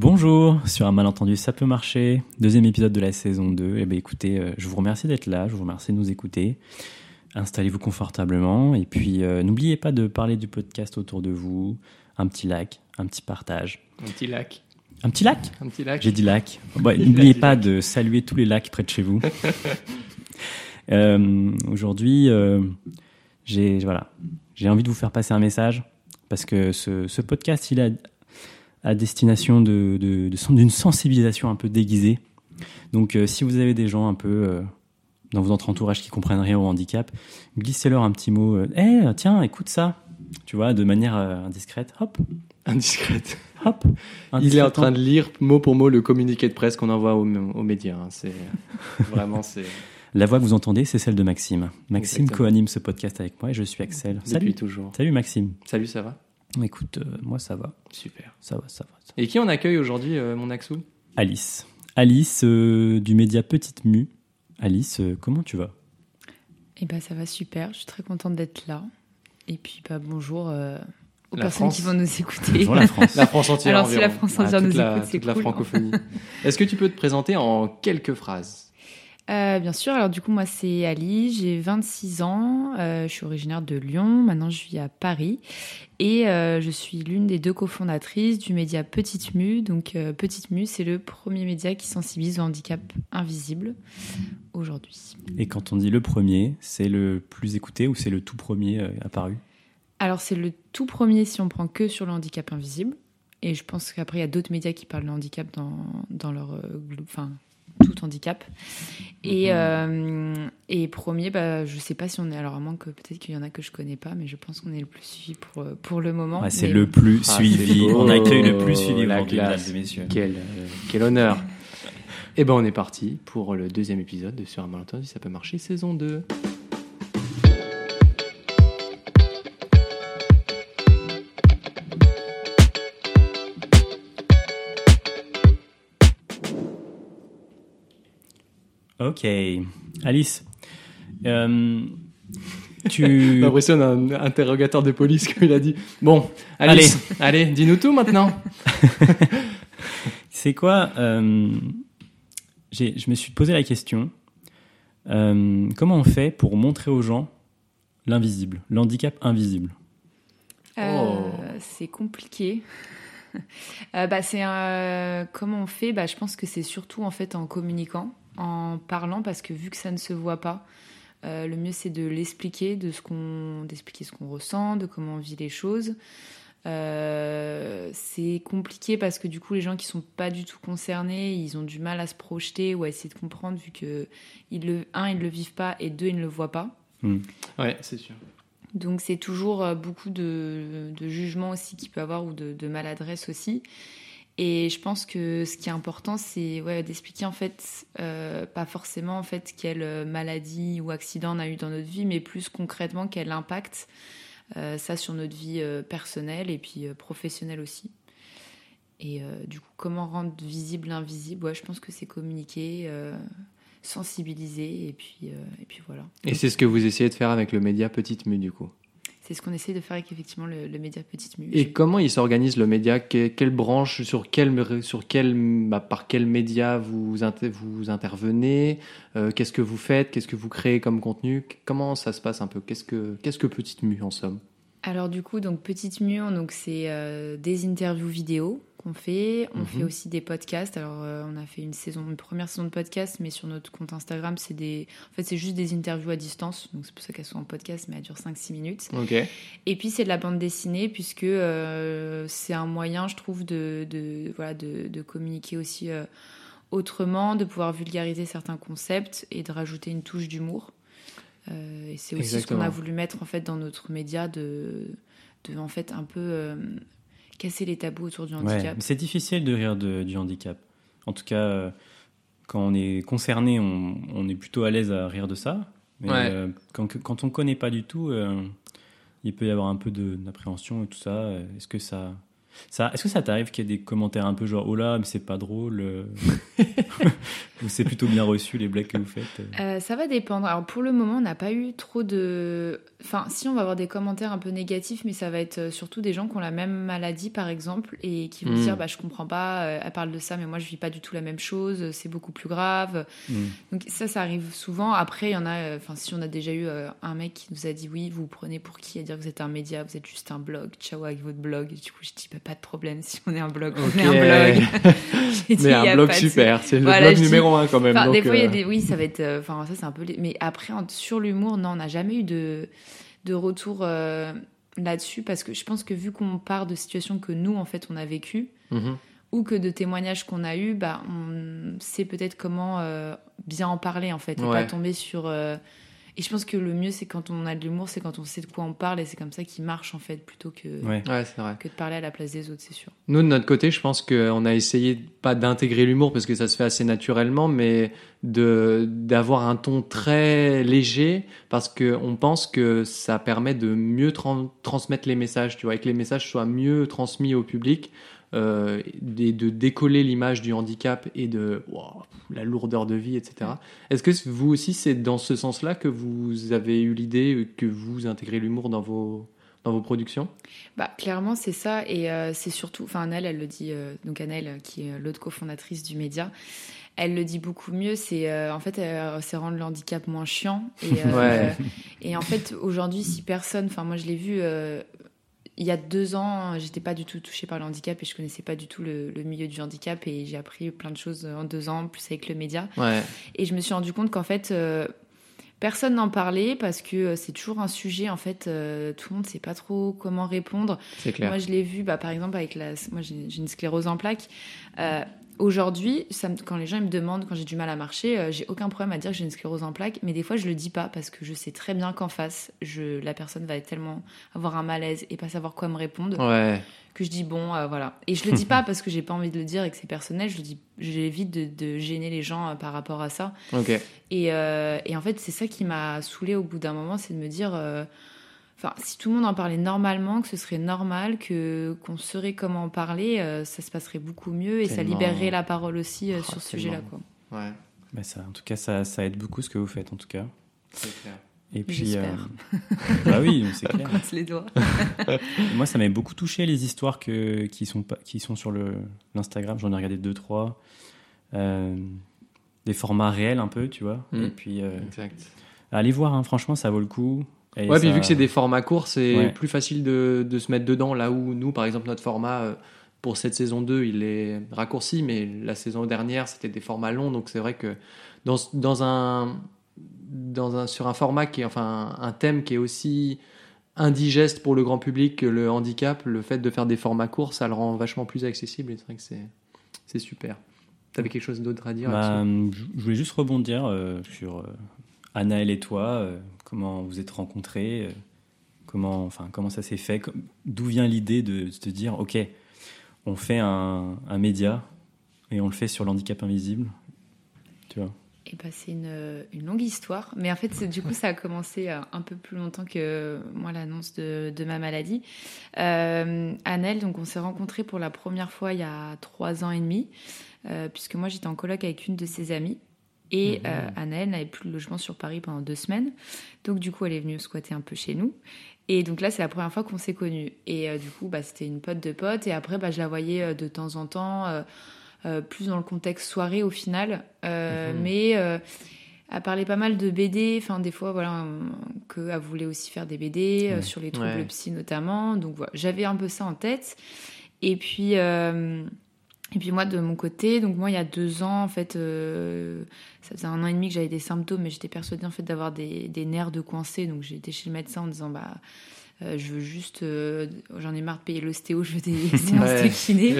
Bonjour, sur un malentendu, ça peut marcher. Deuxième épisode de la saison 2. Eh bien, écoutez, euh, je vous remercie d'être là, je vous remercie de nous écouter. Installez-vous confortablement et puis euh, n'oubliez pas de parler du podcast autour de vous. Un petit like, un petit partage. Un petit lac. Un petit lac? Un petit lac. J'ai dit lac. N'oubliez pas lac. de saluer tous les lacs près de chez vous. Euh, Aujourd'hui, euh, j'ai voilà, j'ai envie de vous faire passer un message parce que ce, ce podcast, il a à destination de, de- de- d'une sensibilisation un peu déguisée. Donc, euh, si vous avez des gens un peu euh, dans votre entourage qui comprennent rien au handicap, glissez-leur un petit mot. euh, Eh, tiens, écoute ça. Tu vois, de manière indiscrète. Hop, Indiscrète. hop. Il est en train de lire mot pour mot le communiqué de presse qu'on envoie aux, aux médias. hein. C'est vraiment c'est La voix que vous entendez, c'est celle de Maxime. Maxime co-anime ce podcast avec moi et je suis Axel. depuis Salut. toujours. Salut Maxime. Salut, ça va? Écoute, euh, moi ça va. Super. Ça va, ça va. ça va. Et qui on accueille aujourd'hui, euh, mon Axou? Alice. Alice euh, du média Petite Mue. Alice, euh, comment tu vas? Eh ben ça va super, je suis très contente d'être là. Et puis bah, bonjour euh, aux La personnes France. qui vont nous écouter. Bonjour la France. La France entière. Alors, si la France Ah, entière toute nous la, écoute, c'est toute la cool. francophonie. Est-ce que tu peux te présenter en quelques phrases? Euh, bien sûr, alors du coup moi c'est Ali, j'ai 26 ans, euh, je suis originaire de Lyon, maintenant je vis à Paris et euh, je suis l'une des deux cofondatrices du média Petite Mue. Donc Petite Mue c'est le premier média qui sensibilise au handicap invisible aujourd'hui. Et quand on dit le premier, c'est le plus écouté ou c'est le tout premier apparu? Alors c'est le tout premier si on prend que sur le handicap invisible. Et je pense qu'après, il y a d'autres médias qui parlent de handicap dans, dans leur... Enfin, tout handicap. Et, Mhm. euh, et premier, bah, je sais pas si on est... Alors à moins que peut-être qu'il y en a que je connais pas, mais je pense qu'on est le plus suivi pour, euh, pour le moment. Ouais, C'est Mais- le plus Ah, suivi. On accueille le plus suivi La aujourd'hui, classe. mesdames et messieurs. quel, euh, quel honneur Eh ben on est parti pour le deuxième épisode de Sur un malentendu, ça peut marcher, saison 2. Ok. Alice, euh, J'ai tu... l'impression d'un interrogateur de police comme il a dit. Bon, Alice, allez, dis-nous tout maintenant. C'est quoi euh, j'ai- Je me suis posé la question euh, comment on fait pour montrer aux gens l'invisible, l'handicap invisible? Euh, Oh. C'est compliqué. Euh, bah, c'est un- comment on fait? Bah, Je pense que c'est surtout en fait en communiquant, en parlant, parce que vu que ça ne se voit pas, euh, le mieux c'est de l'expliquer, de ce qu'on, d'expliquer ce qu'on ressent, de comment on vit les choses. Euh, c'est compliqué parce que du coup les gens qui sont pas du tout concernés, ils ont du mal à se projeter ou à essayer de comprendre vu que ils le, un ils le vivent pas et deux ils ne le voient pas. Ouais, c'est sûr. Donc c'est toujours euh, beaucoup de, de jugement aussi qu'il peut avoir ou de, de maladresse aussi. Et je pense que ce qui est important, c'est d'expliquer en fait, euh, pas forcément en fait quelle euh, maladie ou accident on a eu dans notre vie, mais plus concrètement quel impact euh, ça sur notre vie euh, personnelle et puis professionnelle aussi. Et du coup, comment rendre visible l'invisible je pense que c'est communiquer, sensibiliser et puis et puis voilà. Et c'est ce que vous essayez de faire avec le média Petite Mue du coup? C'est ce qu'on essaie de faire avec effectivement le, le média Petite Mue. Et comment il s'organise le média? Que- Quelle branche Sur quel, sur quel, bah, par quel média vous, inter- vous intervenez? Euh, Qu'est-ce que vous faites? Qu'est-ce que vous créez comme contenu? Comment ça se passe un peu? Qu'est-ce que qu'est-ce que Petite Mue en somme? Alors du coup, donc Petite Mue, donc c'est euh, des interviews vidéo qu'on fait. On Mhm. fait aussi des podcasts. Alors euh, on a fait une saison, une première saison de podcast, mais sur notre compte Instagram, c'est des, en fait c'est juste des interviews à distance. Donc c'est pour ça qu'elles sont en podcast, mais elles durent 5-6 minutes. Ok. Et puis c'est de la bande dessinée puisque euh, c'est un moyen, je trouve, de, de voilà de, de communiquer aussi euh, autrement, de pouvoir vulgariser certains concepts et de rajouter une touche d'humour. Et c'est aussi ce qu'on a voulu mettre en fait dans notre média de, de en fait un peu casser les tabous autour du handicap. c'est difficile de rire de- du handicap. En tout cas, euh, quand on est concerné, on, on est plutôt à l'aise à rire de ça. Mais Ouais. euh, quand, quand on ne connaît pas du tout, euh, il peut y avoir un peu de- d'appréhension et tout ça. Est-ce que ça, ça, est-ce que ça t'arrive qu'il y ait des commentaires un peu genre oh là, mais c'est pas drôle euh Ou c'est plutôt bien reçu les blagues que vous faites Euh, ça va dépendre. Alors pour le moment, on n'a pas eu trop de. Enfin, si on va avoir des commentaires un peu négatifs, mais ça va être euh, surtout des gens qui ont la même maladie, par exemple, et qui vont Mm. dire, bah je comprends pas. euh, Elle parle de ça, mais moi je vis pas du tout la même chose. C'est beaucoup plus grave. Mm. Donc ça, ça arrive souvent. Après, il y en a. euh, Enfin, si on a déjà eu euh, un mec qui nous a dit, oui, vous vous prenez pour qui? À dire que vous êtes un média, vous êtes juste un blog. Ciao avec votre blog. Et du coup, je dis, bah, pas de problème. Si on est un blog, on est un blog. Dit, Mais un blog de super, c'est le Voilà, blog dis- numéro un quand même. Enfin, des fois, il y a euh, des... oui, ça va être. euh, Enfin, ça, c'est un peu. Mais après, sur l'humour, non, on n'a jamais eu de, de retour euh, là-dessus parce que je pense que vu qu'on part de situations que nous, en fait, on a vécues mhm. ou que de témoignages qu'on a eus, bah, on sait peut-être comment euh, bien en parler, en fait, et Ouais. pas tomber sur. euh, Et je pense que le mieux, c'est quand on a de l'humour, c'est quand on sait de quoi on parle et c'est comme ça qu'il marche, en fait, plutôt que, Ouais. Ouais, c'est vrai. que de parler à la place des autres, c'est sûr. Nous, de notre côté, je pense qu'on a essayé pas d'intégrer l'humour parce que ça se fait assez naturellement, mais de d'avoir un ton très léger parce que on pense que ça permet de mieux tran- transmettre les messages, tu vois, et que les messages soient mieux transmis au public, euh, et de décoller l'image du handicap et de wow, la lourdeur de vie, etc. Est-ce que vous aussi, c'est dans ce sens-là que vous avez eu l'idée que vous intégrez l'humour dans vos dans vos productions? Bah, clairement, c'est ça. Et euh, c'est surtout, enfin, Annelle, elle le dit, euh, donc Annelle, euh, qui est l'autre cofondatrice du média, elle le dit beaucoup mieux. C'est euh, en fait, euh, c'est rendre le handicap moins chiant. Et, euh, Ouais. et en fait, aujourd'hui, si personne, enfin, moi, je l'ai vu. Il y a deux ans, j'étais pas du tout touchée par le handicap et je connaissais pas du tout le, le milieu du handicap et j'ai appris plein de choses en deux ans, plus avec le média. Ouais. Et je me suis rendu compte qu'en fait, euh, personne n'en parlait parce que euh, c'est toujours un sujet. En fait, euh, tout le monde ne sait pas trop comment répondre. C'est clair. Moi, je l'ai vu, bah, par exemple, avec la. Moi, j'ai j'ai une sclérose en plaques. Euh, Aujourd'hui, quand les gens ils me demandent, quand j'ai du mal à marcher, euh, j'ai aucun problème à dire que j'ai une sclérose en plaques, mais des fois je le dis pas parce que je sais très bien qu'en face, je, la personne va tellement avoir un malaise et pas savoir quoi me répondre Ouais. que je dis bon, euh, voilà. Et je le dis pas parce que j'ai pas envie de le dire et que c'est personnel, je le dis, j'évite de, de gêner les gens euh, par rapport à ça. Et, euh, et en fait, c'est ça qui m'a saoulée au bout d'un moment, c'est de me dire, enfin, si tout le monde en parlait normalement, que ce serait normal, que qu'on saurait comment en parler, euh, ça se passerait beaucoup mieux et ça libérerait la parole aussi euh, Oh, sur ce sujet-là, quoi. Ouais. Bah, ça, en tout cas, ça, ça aide beaucoup ce que vous faites, en tout cas. C'est clair. Et puis, J'espère. bah oui, c'est clair. On croise les doigts. Moi, ça m'avait beaucoup touché les histoires que, qui sont qui sont sur le l'Instagram. J'en ai regardé deux, trois. Euh, des formats réels un peu, tu vois. Mm. Et puis, euh, Exact. allez voir. hein, franchement, ça vaut le coup. Et Ouais, puis vu que c'est des formats courts, c'est Ouais. plus facile de, de se mettre dedans. Là où nous, par exemple, notre format euh, pour cette saison 2, il est raccourci, mais la saison dernière, c'était des formats longs. Donc c'est vrai que dans, dans un, dans un, sur un format qui est, enfin, un thème qui est aussi indigeste pour le grand public que le handicap, le fait de faire des formats courts, ça le rend vachement plus accessible. Et c'est vrai que c'est, super. T'avais quelque chose d'autre à dire Bah, je voulais juste rebondir euh, sur euh, Anaël et toi, euh, comment vous êtes rencontrés, euh, comment, enfin, comment ça s'est fait, d'où vient l'idée de se dire, ok, on fait un, média et on le fait sur l'handicap invisible, tu vois. Et bah, c'est une, longue histoire. Mais en fait, du coup, ça a commencé euh, un peu plus longtemps que moi, l'annonce de, ma maladie. Euh, donc on s'est rencontrés pour la première fois il y a trois ans et demi, euh, puisque moi, j'étais en coloc avec une de ses amies. Et Mhm. euh, n'avait plus de logement sur Paris pendant deux semaines. Donc, du coup, elle est venue squatter un peu chez nous. Et donc là, c'est la première fois qu'on s'est connus. Et euh, du coup, bah, c'était une pote de pote. Et après, bah, je la voyais euh, de temps en temps, euh, plus dans le contexte soirée au final. Mhm. Mais elle parlait pas mal de BD. Enfin, des fois, voilà, qu'elle voulait aussi faire des BD Ouais. sur les troubles Ouais. psy notamment. Donc voilà, j'avais un peu ça en tête. Et puis. euh, et puis moi de mon côté, donc moi il y a deux ans en fait, euh, ça faisait un an et demi que j'avais des symptômes, mais j'étais persuadée en fait d'avoir des, des nerfs de coincés, donc j'ai été chez le médecin en disant bah euh, je veux juste, euh, j'en ai marre de payer l'ostéo, je veux des séances de kiné.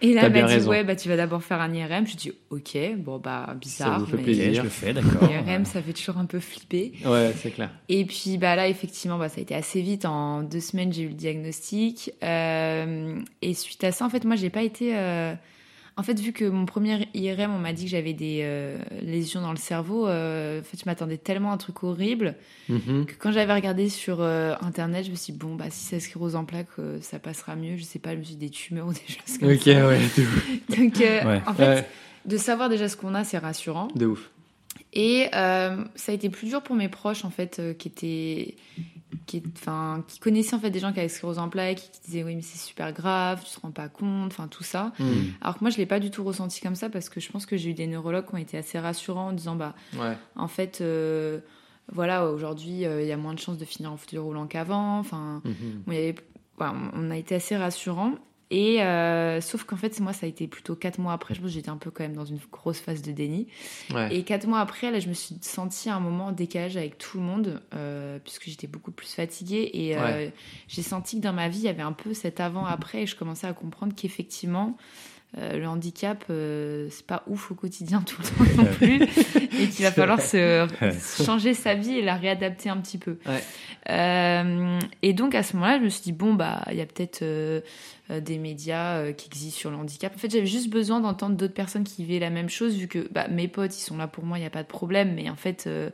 Et là elle m'a dit raison. ouais bah tu vas d'abord faire un IRM, je dis ok, bon bah bizarre, vous fait mais plaisir. Je le fais, d'accord. IRM ça fait toujours un peu flipper. Ouais, c'est clair. Et puis bah là effectivement bah, ça a été assez vite en deux semaines j'ai eu le diagnostic Euh, et suite à ça en fait moi j'ai pas été euh, en fait vu que mon premier IRM on m'a dit que j'avais des euh, lésions dans le cerveau euh, en fait je m'attendais tellement à un truc horrible Mhm. que quand j'avais regardé sur euh, internet je me suis dit bon bah si c'est sclérose en plaques euh, ça passera mieux je sais pas je me suis dit des tumeurs ou des choses comme Ok, ça ouais. tout. donc euh, Ouais. en fait Ouais. de savoir déjà ce qu'on a, c'est rassurant. De ouf. Et euh, ça a été plus dur pour mes proches, en fait, euh, qui étaient. Qui, enfin, qui connaissaient en fait des gens qui avaient sclérose en plaques, qui disaient oui mais c'est super grave, tu te rends pas compte, enfin tout ça. Mm. Alors que moi je l'ai pas du tout ressenti comme ça parce que je pense que j'ai eu des neurologues qui ont été assez rassurants en disant bah Ouais. en fait euh, voilà aujourd'hui euh, il y a moins de chances de finir en fauteuil roulant qu'avant. Enfin Mhm. bon, il y avait, voilà, on a été assez rassurants. Et euh, sauf qu'en fait moi ça a été plutôt quatre mois après. Je pense que j'étais un peu quand même dans une grosse phase de déni. Ouais. Et quatre mois après, là, je me suis sentie à un moment en décalage avec tout le monde, euh, puisque j'étais beaucoup plus fatiguée. Et euh, j'ai senti que dans ma vie, il y avait un peu cet avant-après. Et je commençais à comprendre qu'effectivement, le handicap, euh, c'est pas ouf au quotidien tout le temps non plus. et qu'il va falloir se, changer sa vie et la réadapter un petit peu. Ouais. Euh, et donc, à ce moment-là, je me suis dit, bon, bah, il y a peut-être. euh, euh, des médias euh, qui existent sur le handicap. En fait, j'avais juste besoin d'entendre d'autres personnes qui vivaient la même chose, vu que bah, mes potes, ils sont là pour moi, il n'y a pas de problème. Mais en fait, euh,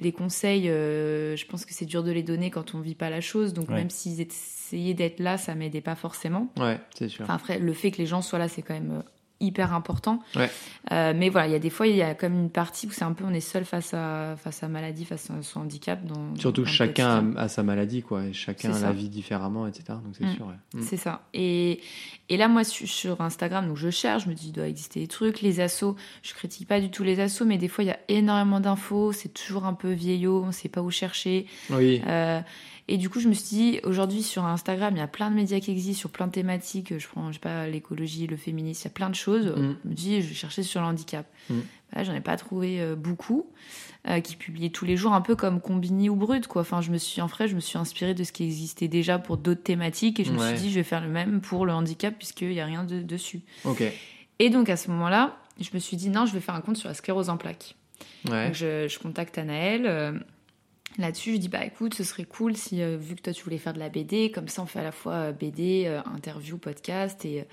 les conseils, euh, je pense que c'est dur de les donner quand on vit pas la chose. Donc, Ouais. même s'ils essayaient d'être là, ça m'aidait pas forcément. Ouais, c'est sûr. Enfin, après, le fait que les gens soient là, c'est quand même euh, hyper important. Ouais. Euh, mais voilà, il y a des fois, il y a comme une partie où c'est un peu, on est seul face à, face à maladie, face à son handicap. Dans, Surtout dans chacun a, a sa maladie, quoi, et chacun la vit différemment, etc. Donc c'est Mm. sûr. ouais. Mm. C'est ça. Et, et là, moi, su- sur Instagram, donc je cherche, je me dis, il doit exister des trucs. Les assos, je critique pas du tout les assos, mais des fois, il y a énormément d'infos. C'est toujours un peu vieillot, on sait pas où chercher. Oui. Euh, et du coup, je me suis dit, aujourd'hui, sur Instagram, il y a plein de médias qui existent sur plein de thématiques. Je prends, je sais pas, l'écologie, le féminisme, il y a plein de choses. Mm. Je me dis, je vais chercher sur le handicap. Mm. J'en ai pas trouvé euh, beaucoup euh, qui publiaient tous les jours, un peu comme Combini ou Brut, quoi. Enfin, je me suis, en vrai, je me suis inspirée de ce qui existait déjà pour d'autres thématiques et je me suis dit, je vais faire le même pour le handicap puisqu'il y a rien de- dessus. Et donc, à ce moment-là, je me suis dit, non, je vais faire un compte sur la sclérose en plaques. Ouais. Donc je, je contacte Anaël. euh, Là-dessus, je dis bah écoute, ce serait cool si euh, vu que toi tu voulais faire de la BD, comme ça on fait à la fois euh, BD, euh, interview, podcast et,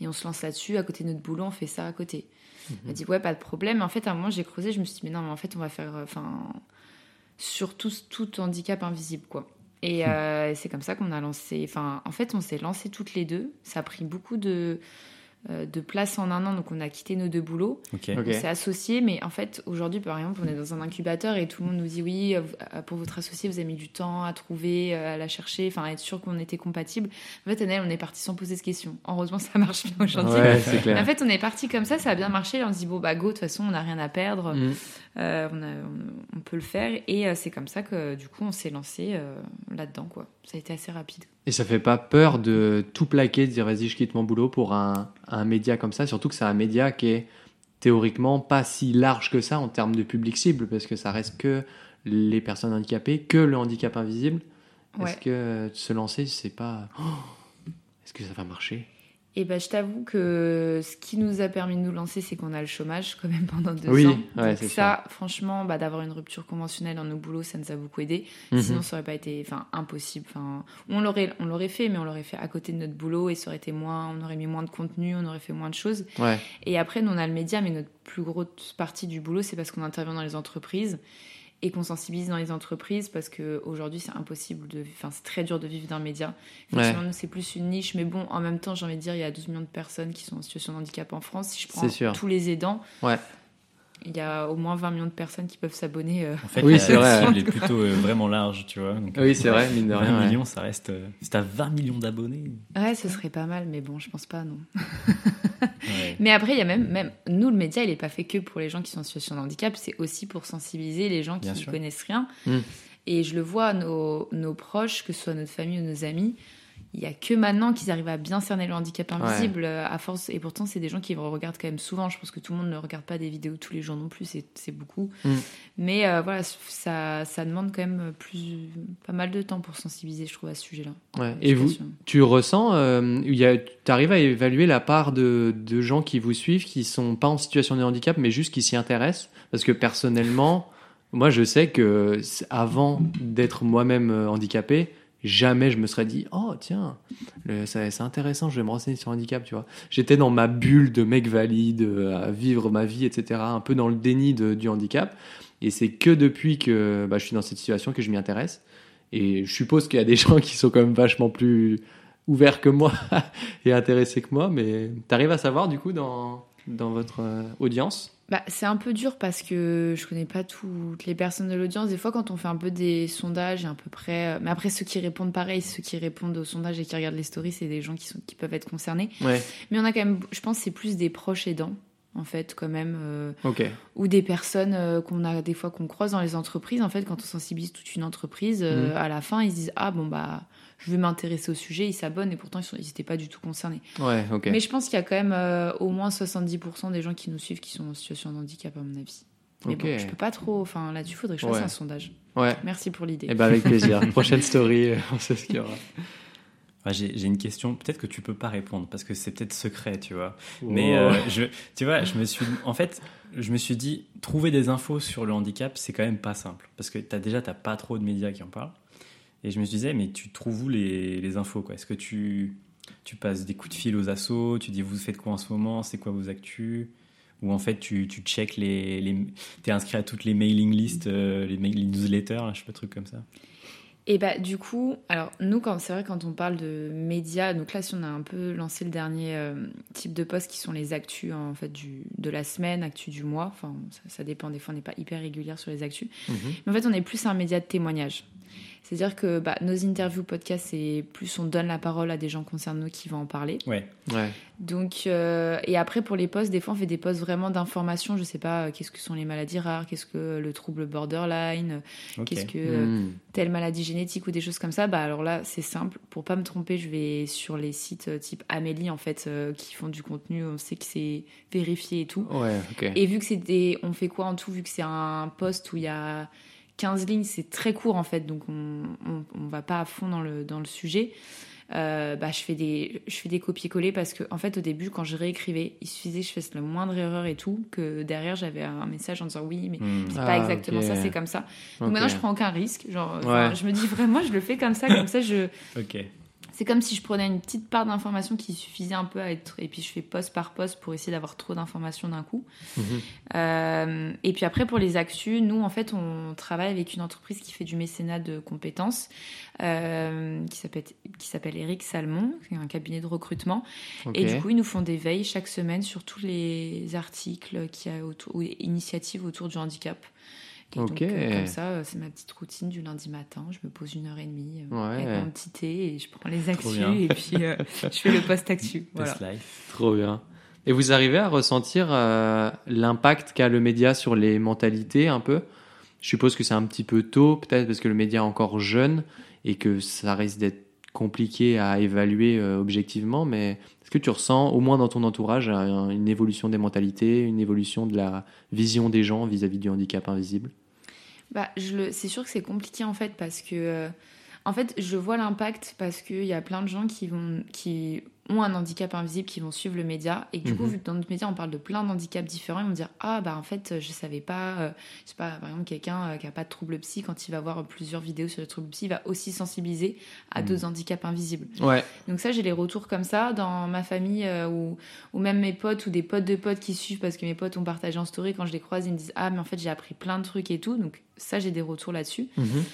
et on se lance là-dessus. À côté de notre boulot, on fait ça à côté. Elle Mhm. m'a dit ouais, pas de problème. En fait, à un moment, j'ai creusé, je me suis dit mais non, mais en fait, on va faire enfin sur tout, tout handicap invisible quoi. Et euh, c'est comme ça qu'on a lancé. Enfin, en fait, on s'est lancé toutes les deux. Ça a pris beaucoup de de place en un an, donc on a quitté nos deux boulots. Ok. Ok. On s'est associés, mais en fait, aujourd'hui, par exemple, on est dans un incubateur et tout le monde nous dit oui, euh, vous- pour votre associé, vous avez mis du temps à trouver, euh, à la chercher, enfin, à être sûr qu'on était compatible. En fait, Annelle, on est parti sans poser de questions. Heureusement, ça marche bien aujourd'hui. Ouais. En fait, on est parti comme ça, ça a bien marché. On se dit, bon, bah, go, de toute façon, on n'a rien à perdre, Mm. euh, on, a- on- on peut le faire. Et euh, c'est comme ça que, du coup, on s'est lancé euh, là-dedans, quoi. Ça a été assez rapide. Et ça fait pas peur de tout plaquer, de dire vas-y, je quitte mon boulot pour un, un média comme ça, surtout que c'est un média qui est théoriquement pas si large que ça en termes de public cible, parce que ça reste que les personnes handicapées, que le handicap invisible. Ouais. Est-ce que se lancer, c'est pas. Oh, Est-ce que ça va marcher? Et ben, je t'avoue que ce qui nous a permis de nous lancer, c'est qu'on a le chômage quand même pendant deux Oui, ans. ouais, Donc c'est ça, franchement, bah, d'avoir une rupture conventionnelle dans nos boulots, ça nous a beaucoup aidé. Mhm. Sinon, ça aurait pas été, enfin, impossible. Enfin, on l'aurait, on l'aurait fait, mais on l'aurait fait à côté de notre boulot et ça aurait été moins, on aurait mis moins de contenu, on aurait fait moins de choses. Ouais, Et après, nous, on a le média, mais notre plus grosse partie du boulot, c'est parce qu'on intervient dans les entreprises et qu'on sensibilise dans les entreprises parce que aujourd'hui c'est impossible de enfin c'est très dur de vivre d'un média effectivement nous c'est plus une niche mais bon en même temps j'ai envie de dire il y a 12 millions de personnes qui sont en situation de handicap en France si je prends sûr. tous les aidants Ouais. il y a au moins 20 millions de personnes qui peuvent s'abonner euh, En fait, Oui, la c'est vrai. cible est plutôt euh, vraiment large, tu vois. Donc, oui, c'est vrai, mine de 20 rien. ouais. millions, ça reste. euh, si t'as 20 millions d'abonnés. ouais ce serait pas mal mais bon je pense pas non Ouais. Mais après, il y a même, même nous, le média, il n'est pas fait que pour les gens qui sont en situation de handicap, c'est aussi pour sensibiliser les gens qui ne connaissent rien. Mm. Et je le vois, nos, nos proches, que ce soit notre famille ou nos amis, il y a que maintenant qu'ils arrivent à bien cerner le handicap invisible euh, à force. Et pourtant, c'est des gens qui regardent quand même souvent. Je pense que tout le monde ne regarde pas des vidéos tous les jours non plus, c'est beaucoup. Mm. Mais euh, voilà, ça, ça demande quand même plus, pas mal de temps pour sensibiliser, je trouve, à ce sujet-là. Ouais. Et vous, tu ressens, euh, tu arrives à évaluer la part de, de gens qui vous suivent, qui sont pas en situation de handicap, mais juste qui s'y intéressent? Parce que personnellement, moi je sais que avant d'être moi-même handicapé, jamais je me serais dit, oh tiens, c'est intéressant, je vais me renseigner sur handicap, tu vois. J'étais dans ma bulle de mec valide, euh, à vivre ma vie, etc., un peu dans le déni du handicap. Et c'est que depuis que bah, je suis dans cette situation que je m'y intéresse. Et je suppose qu'il y a des gens qui sont quand même vachement plus ouverts que moi et intéressés que moi, mais t'arrives à savoir du coup dans dans votre euh, audience? Bah, c'est un peu dur parce que je connais pas toutes les personnes de l'audience. Des fois, quand on fait un peu des sondages, à peu près. euh, Mais après, ceux qui répondent pareil, ceux qui répondent aux sondages et qui regardent les stories, c'est des gens qui, sont... qui peuvent être concernés. Ouais, Mais on a quand même, je pense, c'est plus des proches aidants, en fait, quand même. euh, ou des personnes euh, qu'on a des fois qu'on croise dans les entreprises. En fait, quand on sensibilise toute une entreprise, euh, Mhm. à la fin, ils se disent Ah bon, bah, je vais m'intéresser au sujet, ils s'abonnent et pourtant, ils n'étaient pas du tout concernés. Ouais. Mais je pense qu'il y a quand même au moins 70% des gens qui nous suivent qui sont en situation de handicap, à mon avis. Mais bon, je peux pas trop. Enfin, là-dessus, il faudrait que je fasse Ouais. un sondage. Ouais. Merci pour l'idée. Eh ben avec plaisir. Prochaine story, on sait ce qu'il y aura. J'ai une question, peut-être que tu peux pas répondre parce que c'est peut-être secret, tu vois. Mais Oh. euh, je, tu vois, je me suis, en fait, je me suis dit, trouver des infos sur le handicap, c'est quand même pas simple. Parce que as, déjà, t'as pas trop de médias qui en parlent. Et je me disais, mais tu trouves où les, les infos Est-ce que tu, tu passes des coups de fil aux assos Tu dis, vous faites quoi en ce moment? C'est quoi vos actus? Ou en fait, tu, tu check les. les T'es inscrit à toutes les mailing lists, euh, les, mail- les newsletters, je sais pas, trucs comme ça. Et bah du coup, alors nous quand c'est vrai quand on parle de médias, donc là si on a un peu lancé le dernier euh, type de poste qui sont les actus en fait du de la semaine, actus du mois. Enfin ça, ça dépend des fois on n'est pas hyper régulière sur les actus. Mhm. Mais en fait on est plus un média de témoignage. C'est-à-dire que bah, nos interviews podcasts c'est plus on donne la parole à des gens concernés qui vont en parler. Ouais. Ouais. Donc, euh, et après pour les postes, des fois on fait des postes vraiment d'information. Je sais pas, euh, qu'est-ce que sont les maladies rares, qu'est-ce que le trouble borderline, Ok. qu'est-ce que Hmm. telle maladie génétique ou des choses comme ça? Bah alors là c'est simple. Pour pas me tromper, je vais sur les sites euh, type Amélie en fait euh, qui font du contenu. On sait que c'est vérifié et tout. Ouais, ok. Et vu que c'est des, on fait quoi en tout? Vu que c'est un poste où il y a 15 lignes, c'est très court en fait, donc on, on, on va pas à fond dans le, dans le sujet. Euh, bah, je fais des, je fais des copier-coller parce que en fait au début quand je réécrivais, il suffisait que je fasse la moindre erreur et tout que derrière j'avais un message en disant oui mais Hmm. c'est Ah, pas exactement ok. ça, c'est comme ça. Donc maintenant je prends aucun risque, genre Ouais. je me dis vraiment je le fais comme ça, comme ça je. c'est comme si je prenais une petite part d'information qui suffisait un peu à être. Et puis je fais poste par poste pour essayer d'avoir trop d'informations d'un coup. Mhm. Euh, et puis après, pour les actus, nous, en fait, on travaille avec une entreprise qui fait du mécénat de compétences, euh, qui s'appelle qui Eric Salmon, qui est un cabinet de recrutement. Et du coup, ils nous font des veilles chaque semaine sur tous les articles qu'il y a autour, ou initiatives autour du handicap. Et Ok. donc, euh, comme ça, euh, c'est ma petite routine du lundi matin. Je me pose une heure et demie euh, Ouais. avec mon petit thé et je prends les actus et puis euh, je fais le post-actu. Voilà. Trop bien. Et vous arrivez à ressentir l'impact qu'a le média sur les mentalités un peu? Je suppose que c'est un petit peu tôt, peut-être parce que le média est encore jeune et que ça risque d'être compliqué à évaluer objectivement, mais est-ce que tu ressens, au moins dans ton entourage, un- une évolution des mentalités, une évolution de la vision des gens vis-à-vis du handicap invisible? Bah, je le... C'est sûr que c'est compliqué en fait parce que. Euh, En fait, je vois l'impact parce qu'il y a plein de gens qui, vont... qui ont un handicap invisible qui vont suivre le média. Et du coup, Mhm. vu que dans notre média, on parle de plein d'handicaps différents, ils vont dire Ah, bah en fait, je savais pas. euh, Je sais pas, par exemple, quelqu'un euh, qui a pas de trouble psy, quand il va voir plusieurs vidéos sur le trouble psy, il va aussi sensibiliser à Mhm. d'autres handicaps invisibles. Ouais, Donc ça, j'ai les retours comme ça dans ma famille euh, ou, ou même mes potes ou des potes de potes qui suivent parce que mes potes ont partagé en story. Quand je les croise, ils me disent Ah, mais en fait, j'ai appris plein de trucs et tout. Donc ça, j'ai des retours là-dessus. Mhm.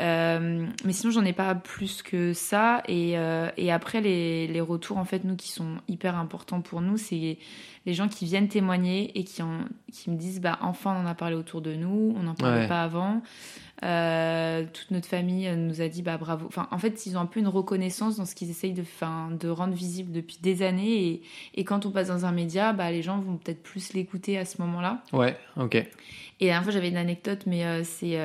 Euh, mais sinon, j'en ai pas plus que ça. Et, euh, et après, les, les retours, en fait, nous, qui sont hyper importants pour nous, c'est les gens qui viennent témoigner et qui, en, qui me disent bah, Enfin, on en a parlé autour de nous, on n'en parlait Ouais. pas avant. Euh, toute notre famille nous a dit bah bravo. Enfin, en fait, ils ont un peu une reconnaissance dans ce qu'ils essayent de, fin, de rendre visible depuis des années. Et, et quand on passe dans un média, bah, les gens vont peut-être plus l'écouter à ce moment-là. ouais, ok. Et la dernière fois, j'avais une anecdote, mais c'est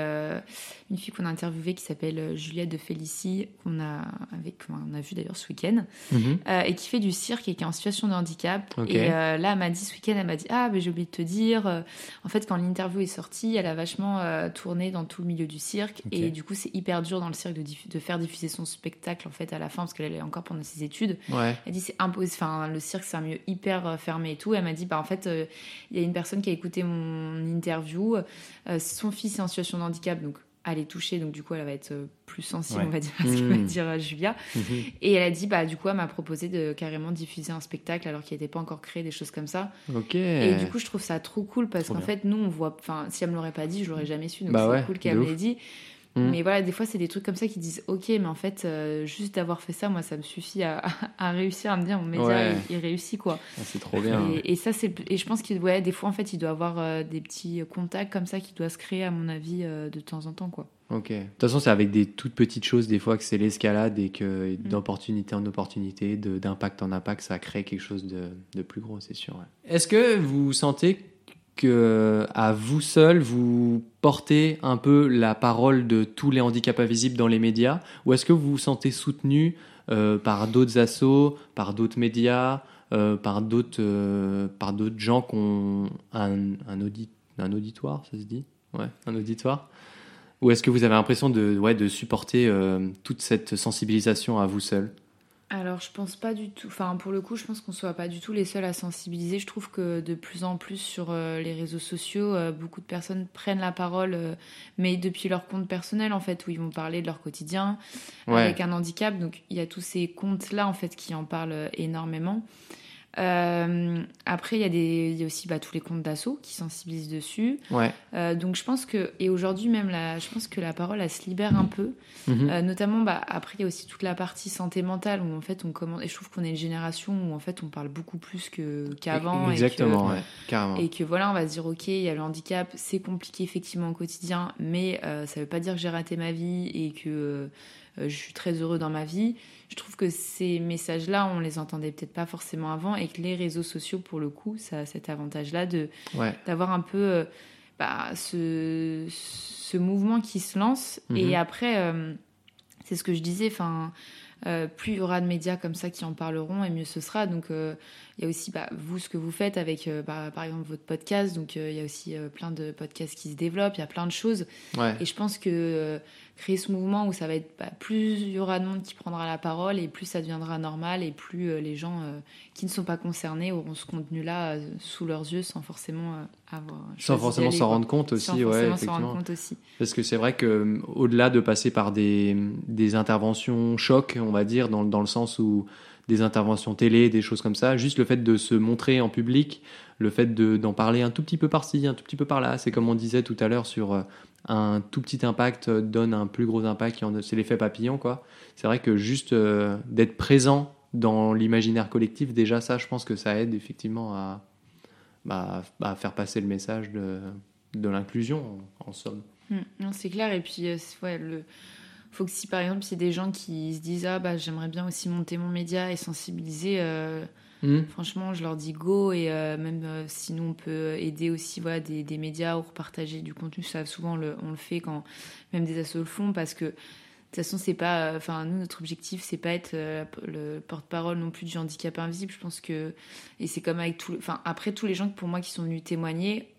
une fille qu'on a interviewée qui s'appelle euh, Juliette de Félicie, qu'on a, avec, on a vu d'ailleurs ce week-end, Mhm. euh, et qui fait du cirque et qui est en situation de handicap. Et euh, là, elle m'a dit ce week-end, elle m'a dit Ah, mais j'ai oublié de te dire, en fait, quand l'interview est sortie, elle a vachement euh, tourné dans tout le milieu du cirque. Et du coup, c'est hyper dur dans le cirque de, faire diffuser son spectacle, en fait, à la fin, parce qu'elle est encore pendant ses études. Ouais, Elle dit c'est impossible. Enfin, le cirque c'est un milieu hyper fermé et tout. Elle m'a dit bah en fait il y a une personne qui a écouté mon interview. son fils est en situation de handicap donc elle est touchée donc du coup elle va être euh, plus sensible Ouais. on va dire à ce que va Mm. dire euh, Julia. Mhm. Et elle a dit bah du coup elle m'a proposé de carrément diffuser un spectacle alors qu'il n'était pas encore créé des choses comme ça. ok. Et du coup je trouve ça trop cool parce qu'en fait nous on voit. Enfin si elle me l'aurait pas dit je l'aurais jamais su donc Bah c'est ouais, cool qu'elle me l'ait dit. Mm. Mais voilà, des fois, c'est des trucs comme ça qui disent Ok, mais en fait, euh, juste d'avoir fait ça, moi, ça me suffit à, à réussir à me dire Mon média, Ouais. il, il réussit, quoi. Ah, c'est trop bien. Et, et ça, c'est. Et je pense que, ouais, des fois, en fait, il doit avoir euh, des petits contacts comme ça qui doivent se créer, à mon avis, euh, de temps en temps, quoi. Ok. De toute façon, c'est avec des toutes petites choses, des fois, que c'est l'escalade et que Mm. d'opportunité en opportunité, de- d'impact en impact, ça crée quelque chose de, de plus gros, c'est sûr. ouais. Est-ce que vous sentez que à vous seul, vous portez un peu la parole de tous les handicaps invisibles dans les médias Ou est-ce que vous vous sentez soutenu euh, par d'autres assos, par d'autres médias, euh, par d'autres euh, par d'autres gens qui ont un, un, audit, un auditoire, ça se dit? Ouais, un auditoire. Ou est-ce que vous avez l'impression de, ouais, de supporter toute cette sensibilisation à vous seul? Alors, je pense pas du tout. Enfin, pour le coup, je pense qu'on soit pas du tout les seuls à sensibiliser. Je trouve que de plus en plus sur euh, les réseaux sociaux, euh, beaucoup de personnes prennent la parole, euh, mais depuis leur compte personnel, en fait, où ils vont parler de leur quotidien Ouais, avec un handicap. Donc, il y a tous ces comptes-là, en fait, qui en parlent énormément. Euh, après, il y, a des- y a aussi bah, tous les comptes d'assaut qui sensibilisent dessus. ouais. Euh, donc, je pense que, et aujourd'hui même, la, je pense que la parole, elle se libère un peu. Euh, notamment, bah, après, il y a aussi toute la partie santé mentale où en fait on commence. Et je trouve qu'on est une génération où en fait on parle beaucoup plus que qu'avant. Exactement, Et ouais, carrément. et que voilà, on va se dire ok, il y a le handicap, c'est compliqué effectivement au quotidien, mais euh, ça veut pas dire que j'ai raté ma vie et que euh, je suis très heureux dans ma vie. Je trouve que ces messages-là, on les entendait peut-être pas forcément avant et que les réseaux sociaux, pour le coup, ça a cet avantage-là de Ouais, d'avoir un peu euh, bah, ce, ce mouvement qui se lance. Mhm. Et après, euh, c'est ce que je disais, enfin, euh, plus il y aura de médias comme ça qui en parleront, et mieux ce sera. Donc, euh, il y a aussi bah, vous, ce que vous faites avec, euh, bah, par exemple, votre podcast. Donc, euh, il y a aussi euh, plein de podcasts qui se développent, il y a plein de choses. ouais. Et je pense que euh, créer ce mouvement où ça va être bah, plus il y aura de monde qui prendra la parole et plus ça deviendra normal et plus euh, les gens euh, qui ne sont pas concernés auront ce contenu-là euh, sous leurs yeux sans forcément avoir Sans forcément s'en rendre compte aussi, sans ouais, effectivement. rendre compte aussi. Parce que c'est vrai que au-delà de passer par des, des interventions choc, on va dire, dans, dans le sens où des interventions télé, des choses comme ça, juste le fait de se montrer en public, le fait de- d'en parler un tout petit peu par-ci, un tout petit peu par-là, c'est comme on disait tout à l'heure sur euh, un tout petit impact euh, donne un plus gros impact, c'est l'effet papillon, quoi. C'est vrai que juste euh, d'être présent dans l'imaginaire collectif, déjà ça, je pense que ça aide effectivement à, bah, à faire passer le message de, de l'inclusion, en, somme. Mm, non, c'est clair. Et puis, ouais, le faut que si par exemple, c'est des gens qui se disent ah bah j'aimerais bien aussi monter mon média et sensibiliser. euh, Mhm. Franchement, je leur dis go et euh, même euh, si nous on peut aider aussi voilà, des, des médias ou repartager du contenu, ça souvent on le, on le fait quand même des assos le font parce que de toute façon c'est pas, euh, enfin nous notre objectif c'est pas être le porte-parole non plus du handicap invisible. Je pense que et c'est comme avec tout, enfin après tous les gens pour moi qui sont venus témoigner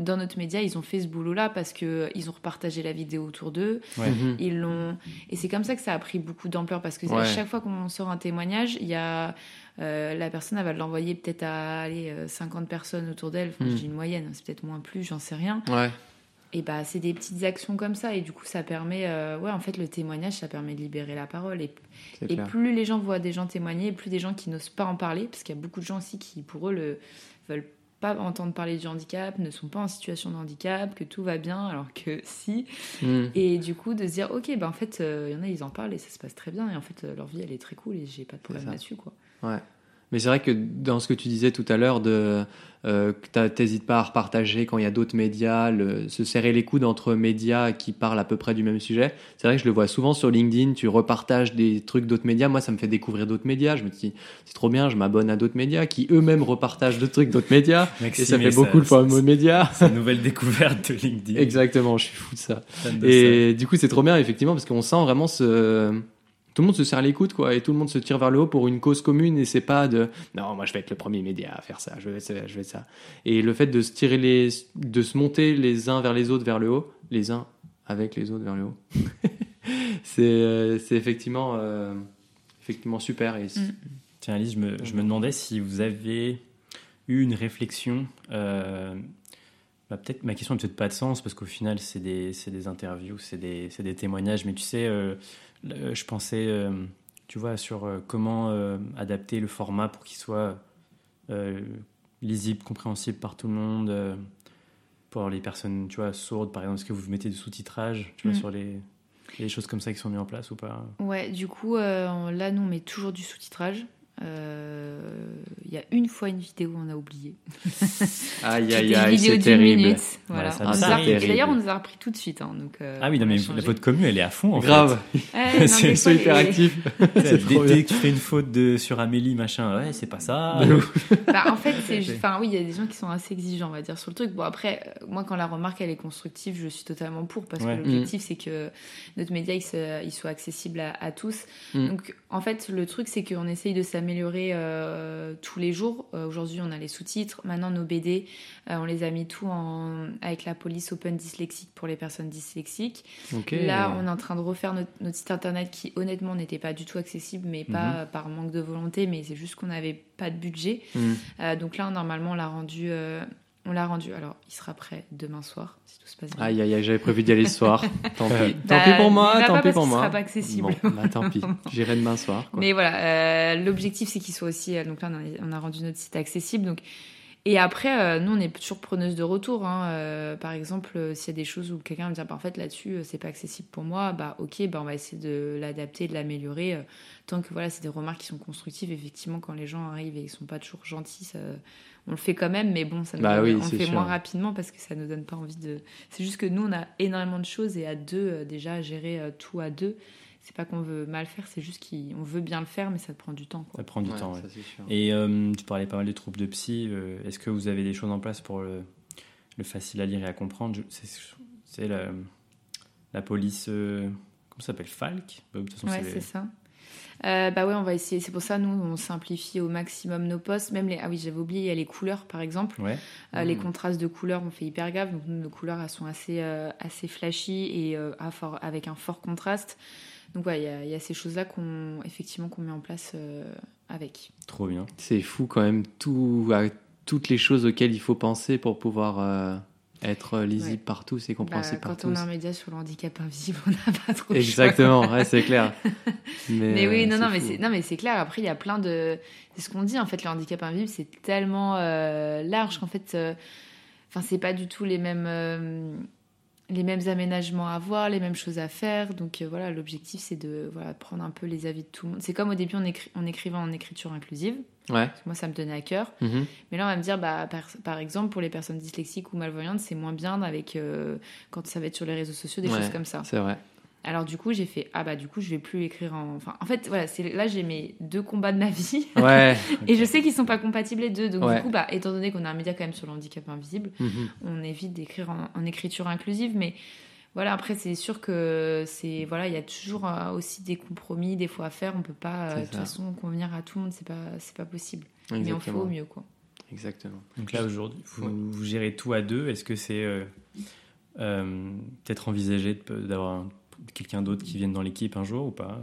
dans notre média, ils ont fait ce boulot-là parce que ils ont repartagé la vidéo autour d'eux, Ouais. Mhm. ils l'ont et c'est comme ça que ça a pris beaucoup d'ampleur parce que à chaque fois qu'on sort un témoignage, il y a euh, la personne elle va l'envoyer peut-être à aller 50 personnes autour d'elle, enfin, Mm. je dis une moyenne, c'est peut-être moins plus, j'en sais rien. Ouais. Et bah c'est des petites actions comme ça et du coup ça permet euh, ouais en fait le témoignage ça permet de libérer la parole et, et plus les gens voient des gens témoigner, plus des gens qui n'osent pas en parler parce qu'il y a beaucoup de gens aussi qui pour eux le veulent pas entendre parler du handicap, ne sont pas en situation de handicap, que tout va bien alors que si Mhm. et du coup, de se dire, ok, ben en fait, il y en a, ils en parlent et ça se passe très bien. Et en fait, euh, leur vie, elle est très cool et j'ai pas de problème là-dessus, quoi. Ouais. Mais c'est vrai que dans ce que tu disais tout à l'heure, de euh, t'hésites pas à repartager quand il y a d'autres médias, le- se serrer les coudes entre médias qui parlent à peu près du même sujet. C'est vrai que je le vois souvent sur LinkedIn, tu repartages des trucs d'autres médias. Moi, ça me fait découvrir d'autres médias. Je me dis, c'est trop bien, je m'abonne à d'autres médias qui eux-mêmes repartagent d'autres trucs d'autres médias. Et ça fait beaucoup le fameux média. C'est une nouvelle découverte de LinkedIn. Exactement, je suis fou de ça. De Et du coup, c'est trop bien, effectivement, parce qu'on sent vraiment ce. Tout le monde se serre les coudes, quoi, et tout le monde se tire vers le haut pour une cause commune, et c'est pas de non, moi je vais être le premier média à faire ça, je vais, je vais ça. Et le fait de se tirer les. de se monter les uns vers les autres vers le haut, les uns avec les autres vers le haut, c'est euh, c'est effectivement, euh, effectivement super. Et c'est- Mm. Tiens, Alice, je me, je me demandais si vous avez eu une réflexion. euh, bah, peut-être ma question n'a peut-être pas de sens parce qu'au final, c'est des, c'est des interviews, c'est des, c'est des témoignages. Mais tu sais, euh, je pensais, euh, tu vois, sur euh, comment euh, adapter le format pour qu'il soit lisible, compréhensible par tout le monde. pour les personnes, tu vois, sourdes, par exemple, est-ce que vous mettez du sous-titrage, tu vois, Mm. sur les, les choses comme ça qui sont mises en place ou pas? Ouais, du coup, là, nous, on met toujours du sous-titrage. Euh, Il y a une fois une vidéo, on a oublié. Aïe, aïe, une aïe, vidéo c'est d'une terrible. minute. Voilà, Voilà. ça On me nous a paraît repris- terrible. D'ailleurs, on nous a repris tout de suite. hein, donc, euh, Ah oui, non, mais changé. votre commu, elle est à fond, en Grave. Ouais, c'est hyper les- trop dès, dès que tu fais une faute de, sur Amélie, machin, ouais, c'est pas ça. Bah, en fait, enfin oui, il y a des gens qui sont assez exigeants, on va dire, sur le truc. Bon après, euh, moi, quand la remarque elle est constructive, je suis totalement pour parce Ouais. que l'objectif c'est que notre média il, soit accessible à, à tous. Mm. Donc en fait, le truc c'est qu'on essaye de s'améliorer euh, tous les jours. Euh, aujourd'hui, on a les sous-titres. Maintenant, nos BD, euh, on les a mis tout en avec la police Open dyslexique pour les personnes dyslexiques. Là, on est en train de refaire notre, notre site internet qui, honnêtement, n'était pas du tout accessible, mais pas Mhm. par manque de volonté, mais c'est juste qu'on n'avait pas de budget. Euh, donc là, normalement, on l'a rendu. On l'a rendu. Alors, il sera prêt demain soir, si tout se passe bien. Aïe, aïe, aïe, j'avais prévu d'y aller ce soir. Tant pis. Bah, tant pis pour moi, tant pas pis pour moi. sera pas accessible. Bon, bah tant pis. J'irai demain soir. quoi. Mais voilà, euh, l'objectif c'est qu'il soit aussi. euh, donc là, on a, on a rendu notre site accessible. Donc et après, euh, nous, on est toujours preneuse de retour. hein. Euh, par exemple, euh, s'il y a des choses où quelqu'un me dit, bah, en fait, là-dessus, c'est pas accessible pour moi, bah, ok, bah, on va essayer de l'adapter, de l'améliorer. tant que voilà, c'est des remarques qui sont constructives. Effectivement, quand les gens arrivent et ils sont pas toujours gentils, ça- on le fait quand même, mais bon, ça nous Bah donne- oui, on le fait sûr. moins rapidement parce que ça nous donne pas envie de. C'est juste que nous, on a énormément de choses et à deux, déjà, gérer euh, tout à deux. C'est pas qu'on veut mal faire, c'est juste qu'on veut bien le faire, mais ça te prend du temps. Quoi. Ça prend du Ouais, temps, ouais. ça, sûr. Et euh, tu parlais pas mal de troupes de psy. euh, Est-ce que vous avez des choses en place pour le, le facile à lire et à comprendre? C'est la, la police. euh, comment ça s'appelle? Falk? Bah, De toute façon, Ouais, c'est- ça. Euh, bah ouais, on va essayer. C'est pour ça, nous, on simplifie au maximum nos postes. Même les. Ah oui, j'avais oublié, il y a les couleurs, par exemple. Ouais. Euh, Les Mhm. contrastes de couleurs, on fait hyper gaffe. Donc, nos couleurs, elles sont assez, euh, assez flashy et euh, à fort, avec un fort contraste. Donc, ouais, il y a, il y a ces choses-là qu'on, effectivement, qu'on met en place euh, avec. Trop bien. C'est fou quand même tout, à- toutes les choses auxquelles il faut penser pour pouvoir euh, être lisible Ouais. par tous et Bah, compréhensible par quand on a un média sur le handicap invisible, on n'a pas trop. Exactement, ouais, c'est clair. Mais, Mais oui, euh, non, non, mais c'est non, mais c'est clair. Après, il y a plein de. C'est ce qu'on dit en fait. Le handicap invisible, c'est tellement euh, large qu'en fait, enfin, c'est pas du tout les mêmes. Les mêmes aménagements à avoir, les mêmes choses à faire. Donc euh, voilà, l'objectif c'est de voilà, prendre un peu les avis de tout le monde. C'est comme au début on, écrit, on écrivait en écriture inclusive, Ouais. moi ça me tenait à cœur. Mhm. Mais là on va me dire, bah, par, par exemple pour les personnes dyslexiques ou malvoyantes, c'est moins bien avec euh, quand ça va être sur les réseaux sociaux, des Ouais. choses comme ça. C'est vrai. Alors du coup, j'ai fait ah bah du coup, je vais plus écrire en enfin en fait voilà, c'est là j'ai mes deux combats de ma vie Ouais. et je sais qu'ils sont pas compatibles les deux. Donc Ouais. du coup, bah étant donné qu'on a un média quand même sur le handicap invisible, Mhm. on évite d'écrire en, en écriture inclusive mais voilà, après c'est sûr que c'est voilà, il y a toujours euh, aussi des compromis des fois à faire, on peut pas euh, de toute façon convenir à tout le monde, c'est pas c'est pas possible. Mais on fait Exactement. au mieux quoi. Exactement. Donc là, aujourd'hui, vous, Ouais. vous gérez tout à deux. Est-ce que c'est euh, euh, peut-être envisagé d'avoir un- quelqu'un d'autre qui vienne dans l'équipe un jour ou pas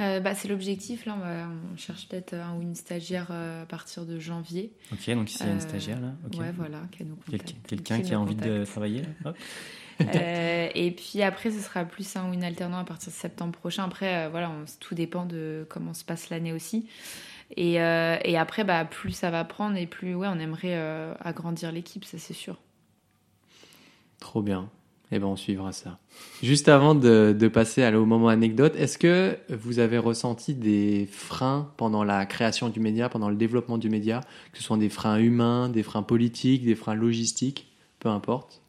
Euh, bah, c'est l'objectif là, on, va- on cherche peut-être un ou une stagiaire euh, à partir de janvier. Ok, donc s'il y a une Euh, stagiaire là. Ouais, voilà, nous contacte. Quelqu'un Qui qui a envie de travailler là Hop. Euh, et puis après, ce sera plus un ou une alternant à partir de septembre prochain. Après, euh, voilà, on- tout dépend de comment se passe l'année aussi. Et, euh, et après, bah, plus ça va prendre et plus ouais, on aimerait euh, agrandir l'équipe, ça c'est sûr. Trop bien. Eh ben, on suivra ça. Juste avant de, de passer au moment anecdote, est-ce que vous avez ressenti des freins pendant la création du média, pendant le développement du média, que ce soit des freins humains, des freins politiques, des freins logistiques, peu importe?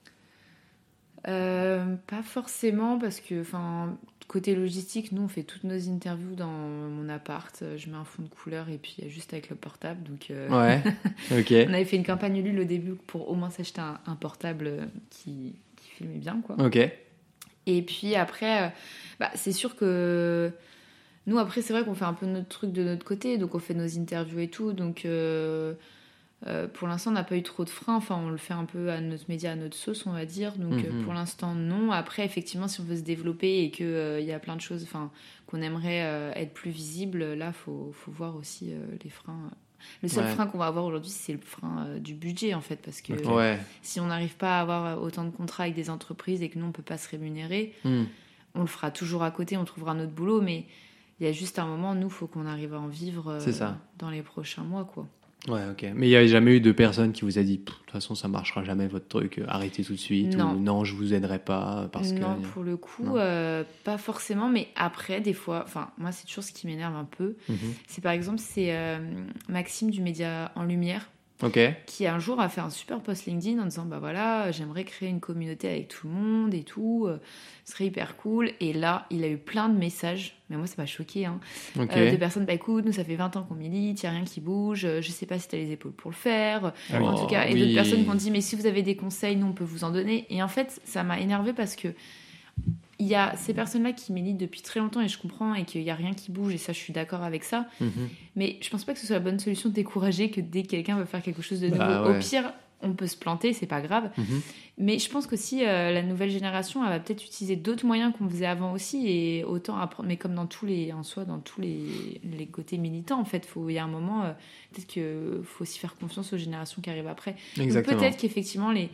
Euh, pas forcément parce que, enfin, côté logistique, nous on fait toutes nos interviews dans mon appart. Je mets un fond de couleur et puis juste avec le portable. Donc, euh, Ouais, ok. on avait fait une campagne Ulule au début pour au moins s'acheter un, un portable euh, qui filmait bien, quoi. Ok. Et puis après, euh, bah, c'est sûr que nous, après, c'est vrai qu'on fait un peu notre truc de notre côté, donc on fait nos interviews et tout. Donc euh, euh, pour l'instant, on n'a pas eu trop de freins. Enfin, on le fait un peu à notre média, à notre sauce, on va dire. Donc Mhm. pour l'instant, non. Après, effectivement, si on veut se développer et qu'il il y a plein de choses qu'on aimerait euh, être plus visible, là, il faut, faut voir aussi les freins. Le seul Ouais. frein qu'on va avoir aujourd'hui, c'est le frein euh, du budget, en fait, parce que. Ouais. si on n'arrive pas à avoir autant de contrats avec des entreprises et que nous, on peut pas se rémunérer, Hmm. on le fera toujours à côté, on trouvera notre boulot, mais il y a juste un moment, nous, faut qu'on arrive à en vivre euh, ça. dans les prochains mois, quoi. Ouais, ok. Mais il n'y a jamais eu de personne qui vous a dit, de toute façon, ça marchera jamais votre truc, euh, arrêtez tout de suite, Non. ou non, je vous aiderai pas, parce non, que. pour le coup, Non. euh, pas forcément, mais après, des fois, enfin, moi, c'est toujours ce qui m'énerve un peu. Mhm. C'est par exemple, c'est euh, Maxime du Média en Lumière Qui un jour a fait un super post LinkedIn en disant bah voilà j'aimerais créer une communauté avec tout le monde et tout euh, ce serait hyper cool. Et là il a eu plein de messages. Mais moi ça m'a choqué hein, euh, de personnes bah écoute nous ça fait 20 ans qu'on milite y a rien qui bouge euh, je sais pas si t'as les épaules pour le faire. Ah en tout cas et d'autres personnes qui ont dit mais si vous avez des conseils nous on peut vous en donner. Et en fait ça m'a énervé parce que il y a ces personnes-là qui militent depuis très longtemps et je comprends et qu'il n'y a rien qui bouge et ça je suis d'accord avec ça Mhm. mais je pense pas que ce soit la bonne solution de décourager que dès que quelqu'un veut faire quelque chose de nouveau. Bah ouais. Au pire, on peut se planter, c'est pas grave. Mhm. Mais je pense qu'aussi, euh, la nouvelle génération, elle va peut-être utiliser d'autres moyens qu'on faisait avant aussi. Et autant apprendre, mais comme dans tous les, en soi, dans tous les, les côtés militants, en fait, faut- il y a un moment, euh, peut-être qu'il faut aussi faire confiance aux générations qui arrivent après. Peut-être qu'effectivement, les.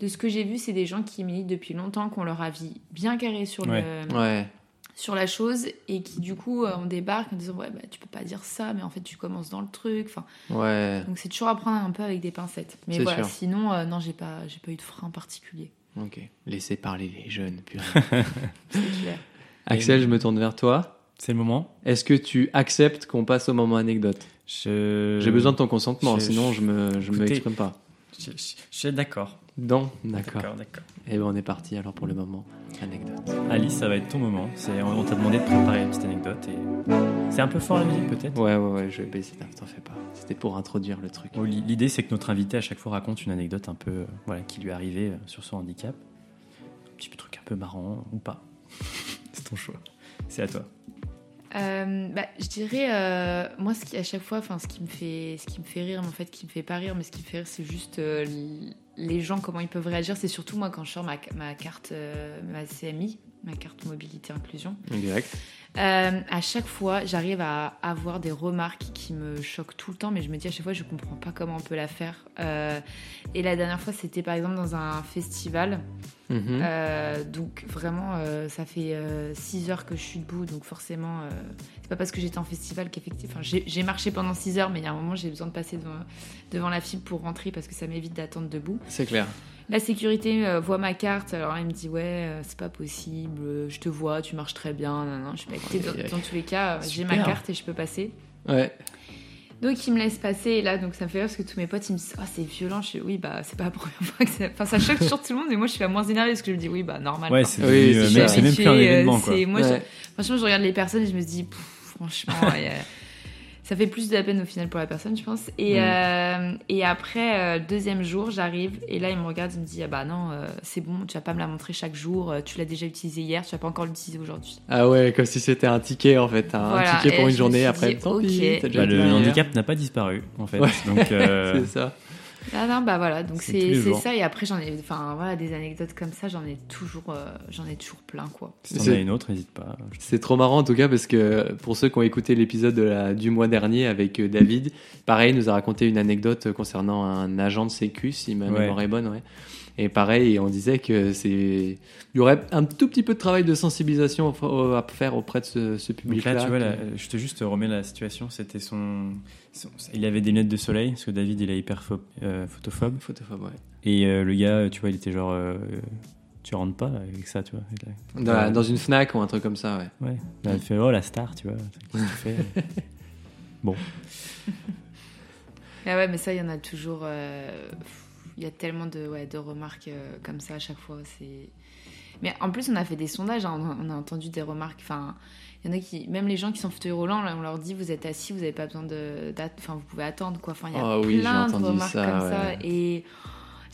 De ce que j'ai vu, c'est des gens qui militent depuis longtemps, qui ont leur avis bien carré sur, Ouais. le, Ouais. sur la chose et qui du coup euh, on débarque en disant ouais bah tu peux pas dire ça mais en fait tu commences dans le truc enfin Ouais. donc c'est toujours à prendre un peu avec des pincettes mais voilà sûr. sinon euh, non j'ai pas j'ai pas eu de frein particulier Ok. Laissez parler les jeunes. purée. c'est clair Axel, je me tourne vers toi. C'est le moment. Est-ce que tu acceptes qu'on passe au moment anecdote? Je... J'ai besoin de ton consentement, je- sinon je me, je me Écoutez- exprime pas. Je, je- je suis d'accord. Non, d'accord. D'accord, d'accord. Et ben on est parti alors pour le moment anecdote. Alice, ça va être ton moment. C'est, on on t'a demandé de préparer une petite anecdote et c'est un peu fort la musique peut-être? Ouais, ouais, ouais, je vais baisser. Non, T'en fais pas. C'était pour introduire le truc. Bon, l'i- L'idée, c'est que notre invité à chaque fois raconte une anecdote un peu, euh, voilà, qui lui est arrivée euh, sur son handicap. Un petit truc un peu marrant ou pas. c'est ton choix. C'est à toi. Euh, bah, je dirais euh, moi ce qui à chaque fois enfin ce qui me fait ce qui me fait rire mais en fait qui me fait pas rire mais ce qui me fait rire c'est juste euh, les gens comment ils peuvent réagir. C'est surtout moi quand je sors ma, ma carte ma CMI ma carte mobilité inclusion Direct. Euh, à chaque fois, j'arrive à avoir des remarques qui me choquent tout le temps, mais je me dis à chaque fois, je comprends pas comment on peut la faire. Euh, et la dernière fois, c'était par exemple dans un festival. Mhm. Euh, donc vraiment, euh, ça fait 6 heures que je suis debout, donc forcément, c'est pas parce que j'étais en festival qu'effectivement, enfin, j'ai marché pendant 6 heures, mais il y a un moment, j'ai besoin de passer devant, devant la file pour rentrer parce que ça m'évite d'attendre debout. C'est clair. La sécurité euh, voit ma carte, alors il me dit ouais, euh, c'est pas possible, euh, je te vois, tu marches très bien, non, non. Je suis pas dans, dans tous les cas, euh, j'ai ma carte et je peux passer. Ouais. Donc il me laisse passer et là donc ça me fait rire parce que tous mes potes ils me disent oh, c'est violent je suis oui bah c'est pas la première fois que ça enfin ça choque toujours tout le monde et moi je suis la moins énervée parce que je me dis oui bah normal Ouais, c'est, Oui, même, plus un événement quoi. moi, je- franchement je regarde les personnes et je me dis franchement il y a- ça fait plus de la peine au final pour la personne je pense et, Mm. euh, et après euh, le deuxième jour j'arrive et là il me regarde il me dit ah bah non euh, c'est bon tu vas pas me la montrer chaque jour euh, tu l'as déjà utilisé hier tu vas pas encore l'utiliser aujourd'hui Ah ouais, comme si c'était un ticket en fait. Un Voilà, ticket et pour une journée après. dit, Tant pis, Bah, le handicap n'a pas disparu en fait. Ouais. Donc euh, C'est ça. Ah non, bah voilà, donc C'est ça. Et après, j'en ai, enfin voilà, des anecdotes comme ça, j'en ai toujours, euh, j'en ai toujours plein, quoi. si t'en C'est- as une autre, n'hésite pas. C'est trop marrant en tout cas parce que pour ceux qui ont écouté l'épisode de la- du mois dernier avec euh, David, pareil, il nous a raconté une anecdote concernant un agent de sécu, si ma Ouais. mémoire est bonne, ouais. Et pareil, on disait que c'est, il y aurait un tout petit peu de travail de sensibilisation à faire auprès de ce, public-là. là, tu vois, là, je te juste remets la situation. C'était son, son- il avait des lunettes de soleil parce que David, il est hyper pho- euh, photophobe. Photophobe, ouais. Et euh, le gars, tu vois, il était genre, euh, tu rentres pas avec ça, tu vois. Il a- Dans, une Fnac ou un truc comme ça, ouais. Ouais. Il a fait oh la star, tu vois. Qu'est-ce que tu fais Bon. Ah ouais, mais ça, il y en a toujours. euh, Il y a tellement de, ouais, de remarques euh, comme ça à chaque fois. C'est. Mais en plus, on a fait des sondages, hein, on, a, on a entendu des remarques. Enfin, il y en a qui, même les gens qui sont fauteuil roulant, là, on leur dit vous êtes assis, vous n'avez pas besoin de, enfin, vous pouvez attendre quoi. Enfin, il y a Oh oui, j'ai plein de remarques ça, comme ouais. ça et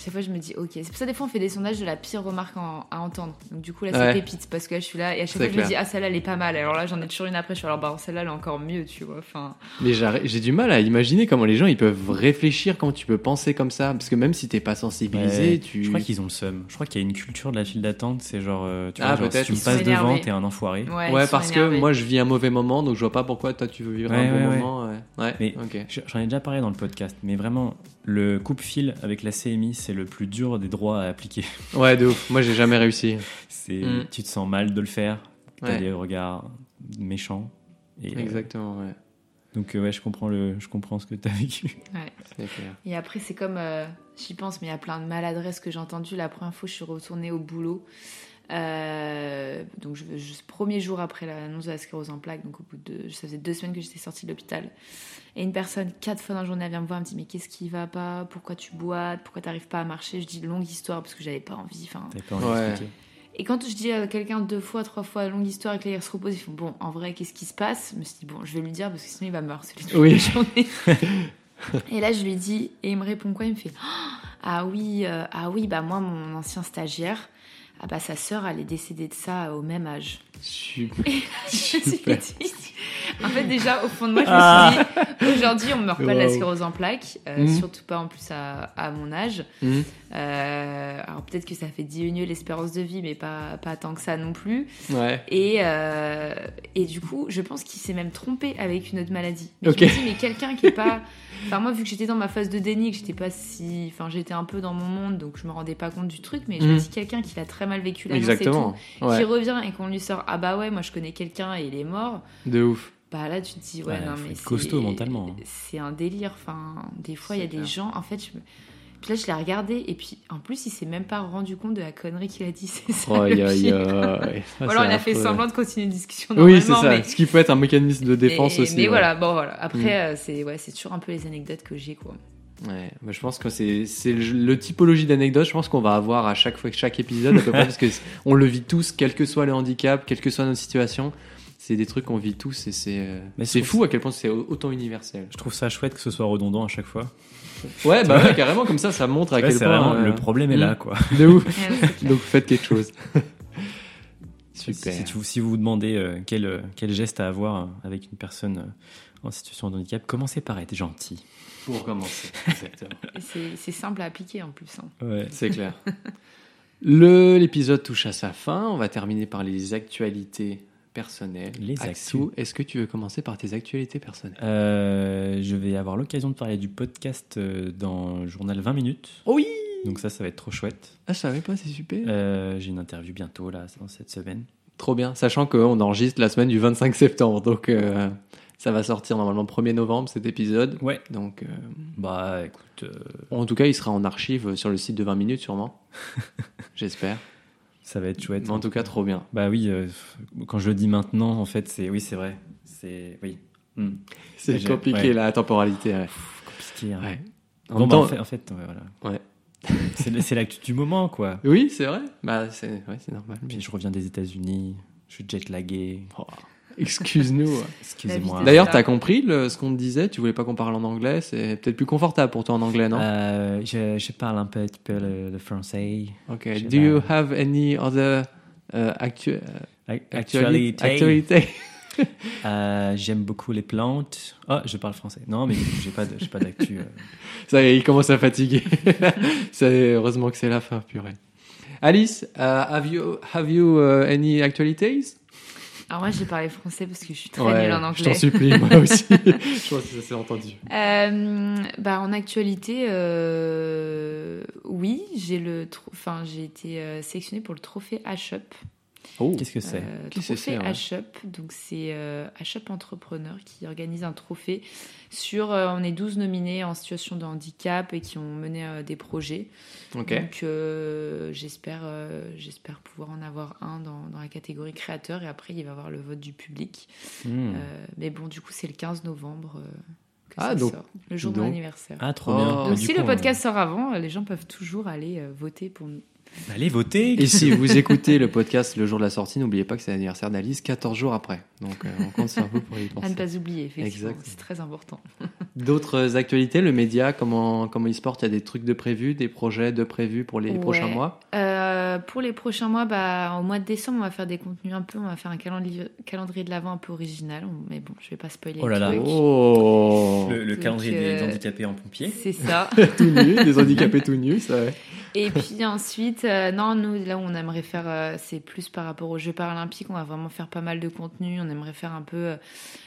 chaque fois je me dis ok. C'est pour ça des fois on fait des sondages de la pire remarque en- à entendre. Donc du coup là c'est Ouais. pépite parce que là je suis là et à chaque fois je me dis ah celle-là elle est pas mal. Alors là j'en ai toujours une après je suis alors bah celle-là elle est encore mieux tu vois. Enfin. Mais j'ai du mal à imaginer comment les gens ils peuvent réfléchir, comment tu peux penser comme ça, parce que même si t'es pas sensibilisé, Ouais, tu. Je crois qu'ils ont le seum. Je crois qu'il y a une culture de la file d'attente. C'est genre, euh, tu Ah, vois, genre, si peut-être. tu me passes devant, t'es un enfoiré. Ouais, parce que moi je vis un mauvais moment, donc je vois pas pourquoi toi tu veux vivre Ouais, un bon moment. Ouais, ouais. Mais- J'en ai déjà parlé dans le podcast, mais vraiment, le coupe-fil avec la CMI, c'est le plus dur des droits à appliquer. Ouais, de ouf. Moi j'ai jamais réussi. C'est, Mm. Tu te sens mal de le faire, t'as Ouais. des regards méchants. Et, euh, Exactement, ouais. Donc euh, ouais, je comprends le, je comprends ce que tu as vécu. Ouais. C'est clair. Et après, c'est comme, euh, j'y pense, mais il y a plein de maladresses que j'ai entendues. La première fois, je suis retournée au boulot. Euh, donc, je, je- premier jour après l'annonce de la sclérose en plaques, donc au bout de, ça faisait deux semaines que j'étais sortie de l'hôpital. Et une personne, quatre fois dans la journée, elle vient me voir, elle me dit Mais qu'est-ce qui va pas? Pourquoi tu boites? Pourquoi t'arrives pas à marcher? Je dis longue histoire parce que j'avais pas envie. Enfin, pas envie Ouais. et quand je dis à quelqu'un deux fois, trois fois, longue histoire, et que là, il se repose, ils font Bon, en vrai, qu'est-ce qui se passe? Je me suis dit Bon, je vais lui dire parce que sinon, il va me harceler toute Oui. la journée. et là, je lui dis, et il me répond quoi? Il me fait Ah oui, euh, ah oui, bah moi, mon ancien stagiaire, ah bah sa sœur, elle est décédée de ça au même âge. Super. Et là, je me suis dit. En fait, déjà, au fond de moi, je Ah. me suis dit Aujourd'hui, on meurt pas de la sclérose en plaques, euh, Mhm. surtout pas en plus à, à mon âge. Mhm. Euh, alors peut-être que ça fait diminuer l'espérance de vie, mais pas, pas tant que ça non plus. Ouais. Et, euh, et du coup, je pense qu'il s'est même trompé avec une autre maladie. Mais Ok. Je me dis, mais quelqu'un qui est pas. Enfin, moi, vu que j'étais dans ma phase de déni, que j'étais pas si. Enfin, j'étais un peu dans mon monde, donc je me rendais pas compte du truc, mais je me Mhm. dis, quelqu'un qui l'a très mal vécu l'annonce Exactement. et tout, Ouais. qui revient et qu'on lui sort, ah bah ouais, moi je connais quelqu'un et il est mort, De ouf. bah là tu te dis, ouais, Ouais, non, mais c'est- costaud mentalement. hein. C'est un délire. Enfin, des fois, il y a des gens, en fait, je me- Puis là, je l'ai regardé, et puis en plus, il s'est même pas rendu compte de la connerie qu'il a dit. C'est ça. Oh, le pire. Ou alors, il a fait semblant de continuer une discussion Oui, c'est ça. mais- Ce qui peut être un mécanisme de défense mais, aussi. Mais ouais. voilà, bon voilà. Après, Mm. euh, c'est ouais, toujours un peu les anecdotes que j'ai quoi. Ouais, bah, je pense que c'est le, le typologie d'anecdote. Je pense qu'on va avoir à chaque fois, chaque épisode à peu près, parce que on le vit tous, quel que soit le handicap, quelle que soit notre situation. C'est des trucs qu'on vit tous et c'est euh, c'est fou à quel point c'est au- autant universel. Je trouve ça chouette que ce soit redondant à chaque fois. Ouais, bah ouais, carrément comme ça, ça montre à Ouais, quel point vraiment euh, le problème est là quoi. de ouf. Donc faites quelque chose. Si, Super. si tu- si vous vous demandez euh, quel, quel geste à avoir avec une personne euh, en situation de handicap, commencez par être gentil. Pour commencer. Exactement. C'est simple à appliquer en plus. hein. Ouais. C'est clair. Le l'épisode touche à sa fin. On va terminer par les actualités personnelles. Les actus. est-ce que tu veux commencer par tes actualités personnelles? Euh, je vais avoir l'occasion de parler du podcast euh, dans le journal 20 minutes. Oui Donc ça, ça va être trop chouette. Ah, je savais pas, c'est super. Euh, J'ai une interview bientôt là, dans cette semaine. Trop bien, sachant qu'on enregistre la semaine du 25 septembre, donc euh, ça va sortir normalement le 1er novembre cet épisode. Ouais. Donc, Bah écoute, en tout cas, il sera en archive sur le site de 20 minutes sûrement. J'espère. Ça va être chouette. Mais en tout cas, trop bien. Bah oui, euh, quand je le dis maintenant, en fait, c'est oui, c'est vrai. C'est oui. Hmm. C'est compliqué ouais. la temporalité. Ouais. Compliqué. hein. Ouais. En Bon, même bah, temps- en fait, en fait, ouais, voilà. Ouais. c'est l'actu du moment, quoi. Oui, c'est vrai. Bah, c'est ouais, c'est normal. Puis je reviens des États-Unis, je suis jet lagué. Oh, Excuse-nous. Excusez-moi. D'ailleurs, t'as compris le- ce qu'on te disait? Tu voulais pas qu'on parle en anglais? C'est peut-être plus confortable pour toi en anglais, non? Euh, je, je parle un peu, petit peu le, le français. Ok. je Do you have any other uh, actu Ac- actualité Actualité. actualité Euh, J'aime beaucoup les plantes. Oh, je parle français. Non, mais j'ai pas de- pas d'actu. euh. Ça y est, il commence à fatiguer. C'est- heureusement que c'est la fin, purée. Alice, uh, have you, have you uh, any actualities? Alors moi, j'ai parlé français parce que je suis très nulle en je t'en anglais. supplie, moi aussi. je pense que ça s'est entendu. Euh, bah, en actualité, euh, oui, j'ai le, enfin, j'ai été euh, sélectionnée pour le trophée H-Up. Oh, Qu'est-ce que c'est Euh, que trophée H-Up, donc c'est euh, H-Up Entrepreneur qui organise un trophée sur. euh, on est 12 nominés en situation de handicap et qui ont mené euh, des projets. ok. Donc euh, j'espère, euh, j'espère pouvoir en avoir un dans, dans la catégorie créateur et après il va y avoir le vote du public. Hmm. Euh, mais bon, du coup c'est le 15 novembre euh, que Ah, ça donc- sort, le jour de donc- mon anniversaire. Ah, trop Oh. bien. donc Bah, si le podcast sort avant, euh, les gens peuvent toujours aller euh, voter pour nous. euh, Allez voter. Et si vous écoutez le podcast le jour de la sortie, n'oubliez pas que c'est l'anniversaire d'Alice 14 jours après. Donc euh, on compte sur vous pour y À ne penser. pas oublier, effectivement, Exactement. c'est très important. D'autres actualités, le média, comment, comment il se porte? Il y a des trucs de prévus, des projets de prévus pour les Ouais. prochains mois? Euh, pour les prochains mois, bah, au mois de décembre, on va faire des contenus un peu, on va faire un calendrier, calendrier de l'avant un peu original, mais bon, je vais pas spoiler Oh le là là. Oh Le, le Donc, calendrier euh, des handicapés en pompier. C'est ça. Tout nu, des handicapés tout nus, ça. Et puis ensuite, euh, non, nous, là où on aimerait faire, euh, c'est plus par rapport aux Jeux paralympiques. On va vraiment faire pas mal de contenu. On aimerait faire un peu euh,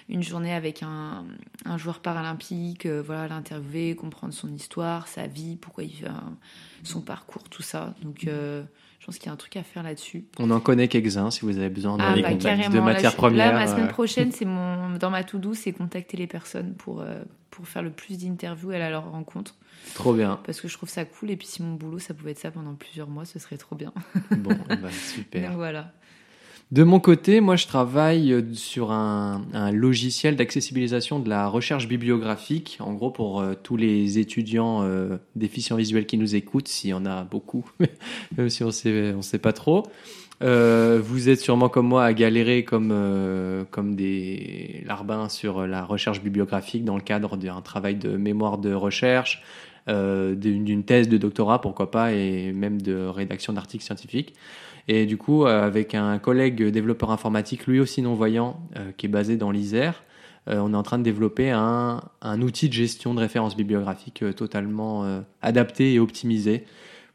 une journée avec un, un joueur paralympique, voilà, l'interviewer, comprendre son histoire, sa vie, pourquoi il fait un- son parcours, tout ça. Donc, je pense qu'il y a un truc à faire là-dessus. On en connaît quelques-uns si vous avez besoin de, Ah, bah, de matières premières. Là, ma semaine prochaine, c'est mon dans ma to-do, c'est contacter les personnes pour pour faire le plus d'interviews à leur rencontre, Trop bien. parce que je trouve ça cool. Et puis si mon boulot, ça pouvait être ça pendant plusieurs mois, ce serait trop bien. Bon, ben, super. Donc voilà. De mon côté, moi, je travaille euh, sur un, un logiciel d'accessibilisation de la recherche bibliographique. En gros, pour euh, tous les étudiants euh, déficients visuels qui nous écoutent, s'il y en a beaucoup, même si on sait, on sait pas trop. Euh, vous êtes sûrement comme moi à galérer comme, euh, comme des larbins sur la recherche bibliographique dans le cadre d'un travail de mémoire de recherche, euh, d'une thèse de doctorat, pourquoi pas, et même de rédaction d'articles scientifiques. Et du coup, avec un collègue développeur informatique, lui aussi non-voyant, qui est basé dans l'Isère, euh, on est en train de développer un, un outil de gestion de références bibliographiques euh, totalement euh, adapté et optimisé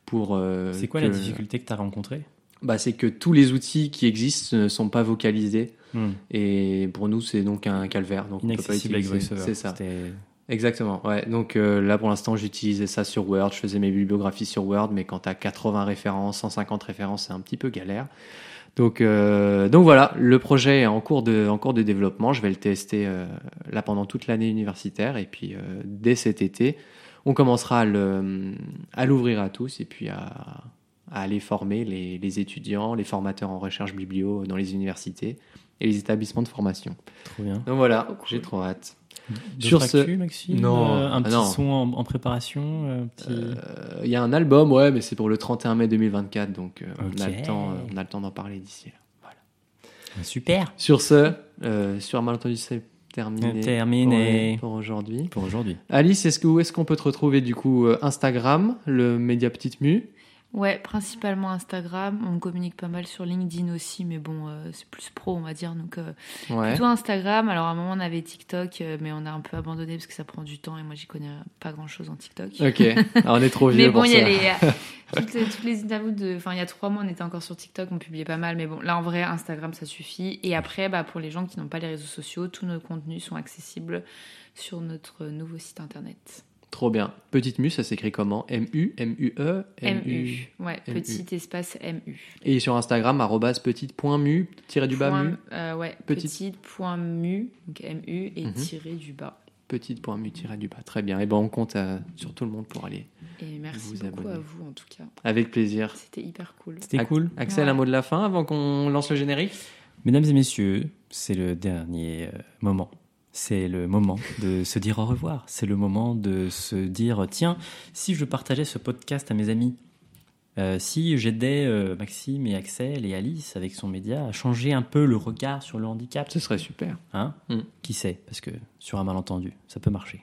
pour... C'est quoi que- la difficulté que tu as rencontrée? Bah, C'est que tous les outils qui existent ne sont pas vocalisés. Hmm. Et pour nous, c'est donc un calvaire. Donc on peut pas Inaccessible avec utiliser. C'est ça. Exactement, ouais. Donc euh, là, pour l'instant, j'utilisais ça sur Word, je faisais mes bibliographies sur Word, mais quand tu as 80 références, 150 références, c'est un petit peu galère. Donc, euh, donc voilà, le projet est en cours de, en cours de développement. Je vais le tester euh, là pendant toute l'année universitaire, et puis dès cet été, on commencera à le- à l'ouvrir à tous, et puis à, à aller former les, les étudiants, les formateurs en recherche biblio dans les universités et les établissements de formation. Trop bien. Donc voilà, cool. j'ai trop hâte. Sur Sur ce- Maxime Non. Euh, un Ah petit non. son en, en préparation euh, petit... Euh, Il y a un album, ouais, mais c'est pour le 31 mai 2024, donc euh, on a le temps, euh, on a le temps d'en parler d'ici là. Voilà. Super Sur ce, euh, sur un malentendu, c'est terminé. Terminé. Pour, pour aujourd'hui. pour aujourd'hui. Alice, est-ce que, où est-ce qu'on peut te retrouver du coup euh, Instagram, le média Petite Mu Ouais, principalement Instagram. On communique pas mal sur LinkedIn aussi, mais bon, euh, c'est plus pro, on va dire. Donc, euh, Ouais. plutôt Instagram. Alors, à un moment, on avait TikTok, euh, mais on a un peu abandonné parce que ça prend du temps et moi, j'y connais pas grand chose en TikTok. Ok, Alors, on est trop vieux Mais bon, il y a les, toutes, les, toutes les interviews de. Enfin, il y a trois mois, on était encore sur TikTok, on publiait pas mal. Mais bon, là, en vrai, Instagram, ça suffit. Et après, bah, pour les gens qui n'ont pas les réseaux sociaux, tous nos contenus sont accessibles sur notre nouveau site internet. Trop bien. Petite Mu, ça s'écrit comment M-U, M-U-E, MU. Ouais, MU. petit espace MU. Et sur Instagram, arrobas petite.mu, tiré du bas mu, euh, ouais, Petite. petite point mu, donc MU, et Mhm. tiré du bas. petite.mu, tiré du bas. Très bien. Et ben on compte euh, sur tout le monde pour aller. Et merci Vous beaucoup abonner. à vous, en tout cas. Avec plaisir. C'était hyper cool. C'était cool. Axel, Ouais. un mot de la fin avant qu'on lance le générique? Mesdames et messieurs, c'est le dernier euh, moment. C'est le moment de se dire au revoir. C'est le moment de se dire tiens, si je partageais ce podcast à mes amis, euh, si j'aidais euh, Maxime et Axel et Alice avec son média à changer un peu le regard sur le handicap, Ce serait super. hein? Mm. Qui sait? Parce que sur un malentendu, ça peut marcher.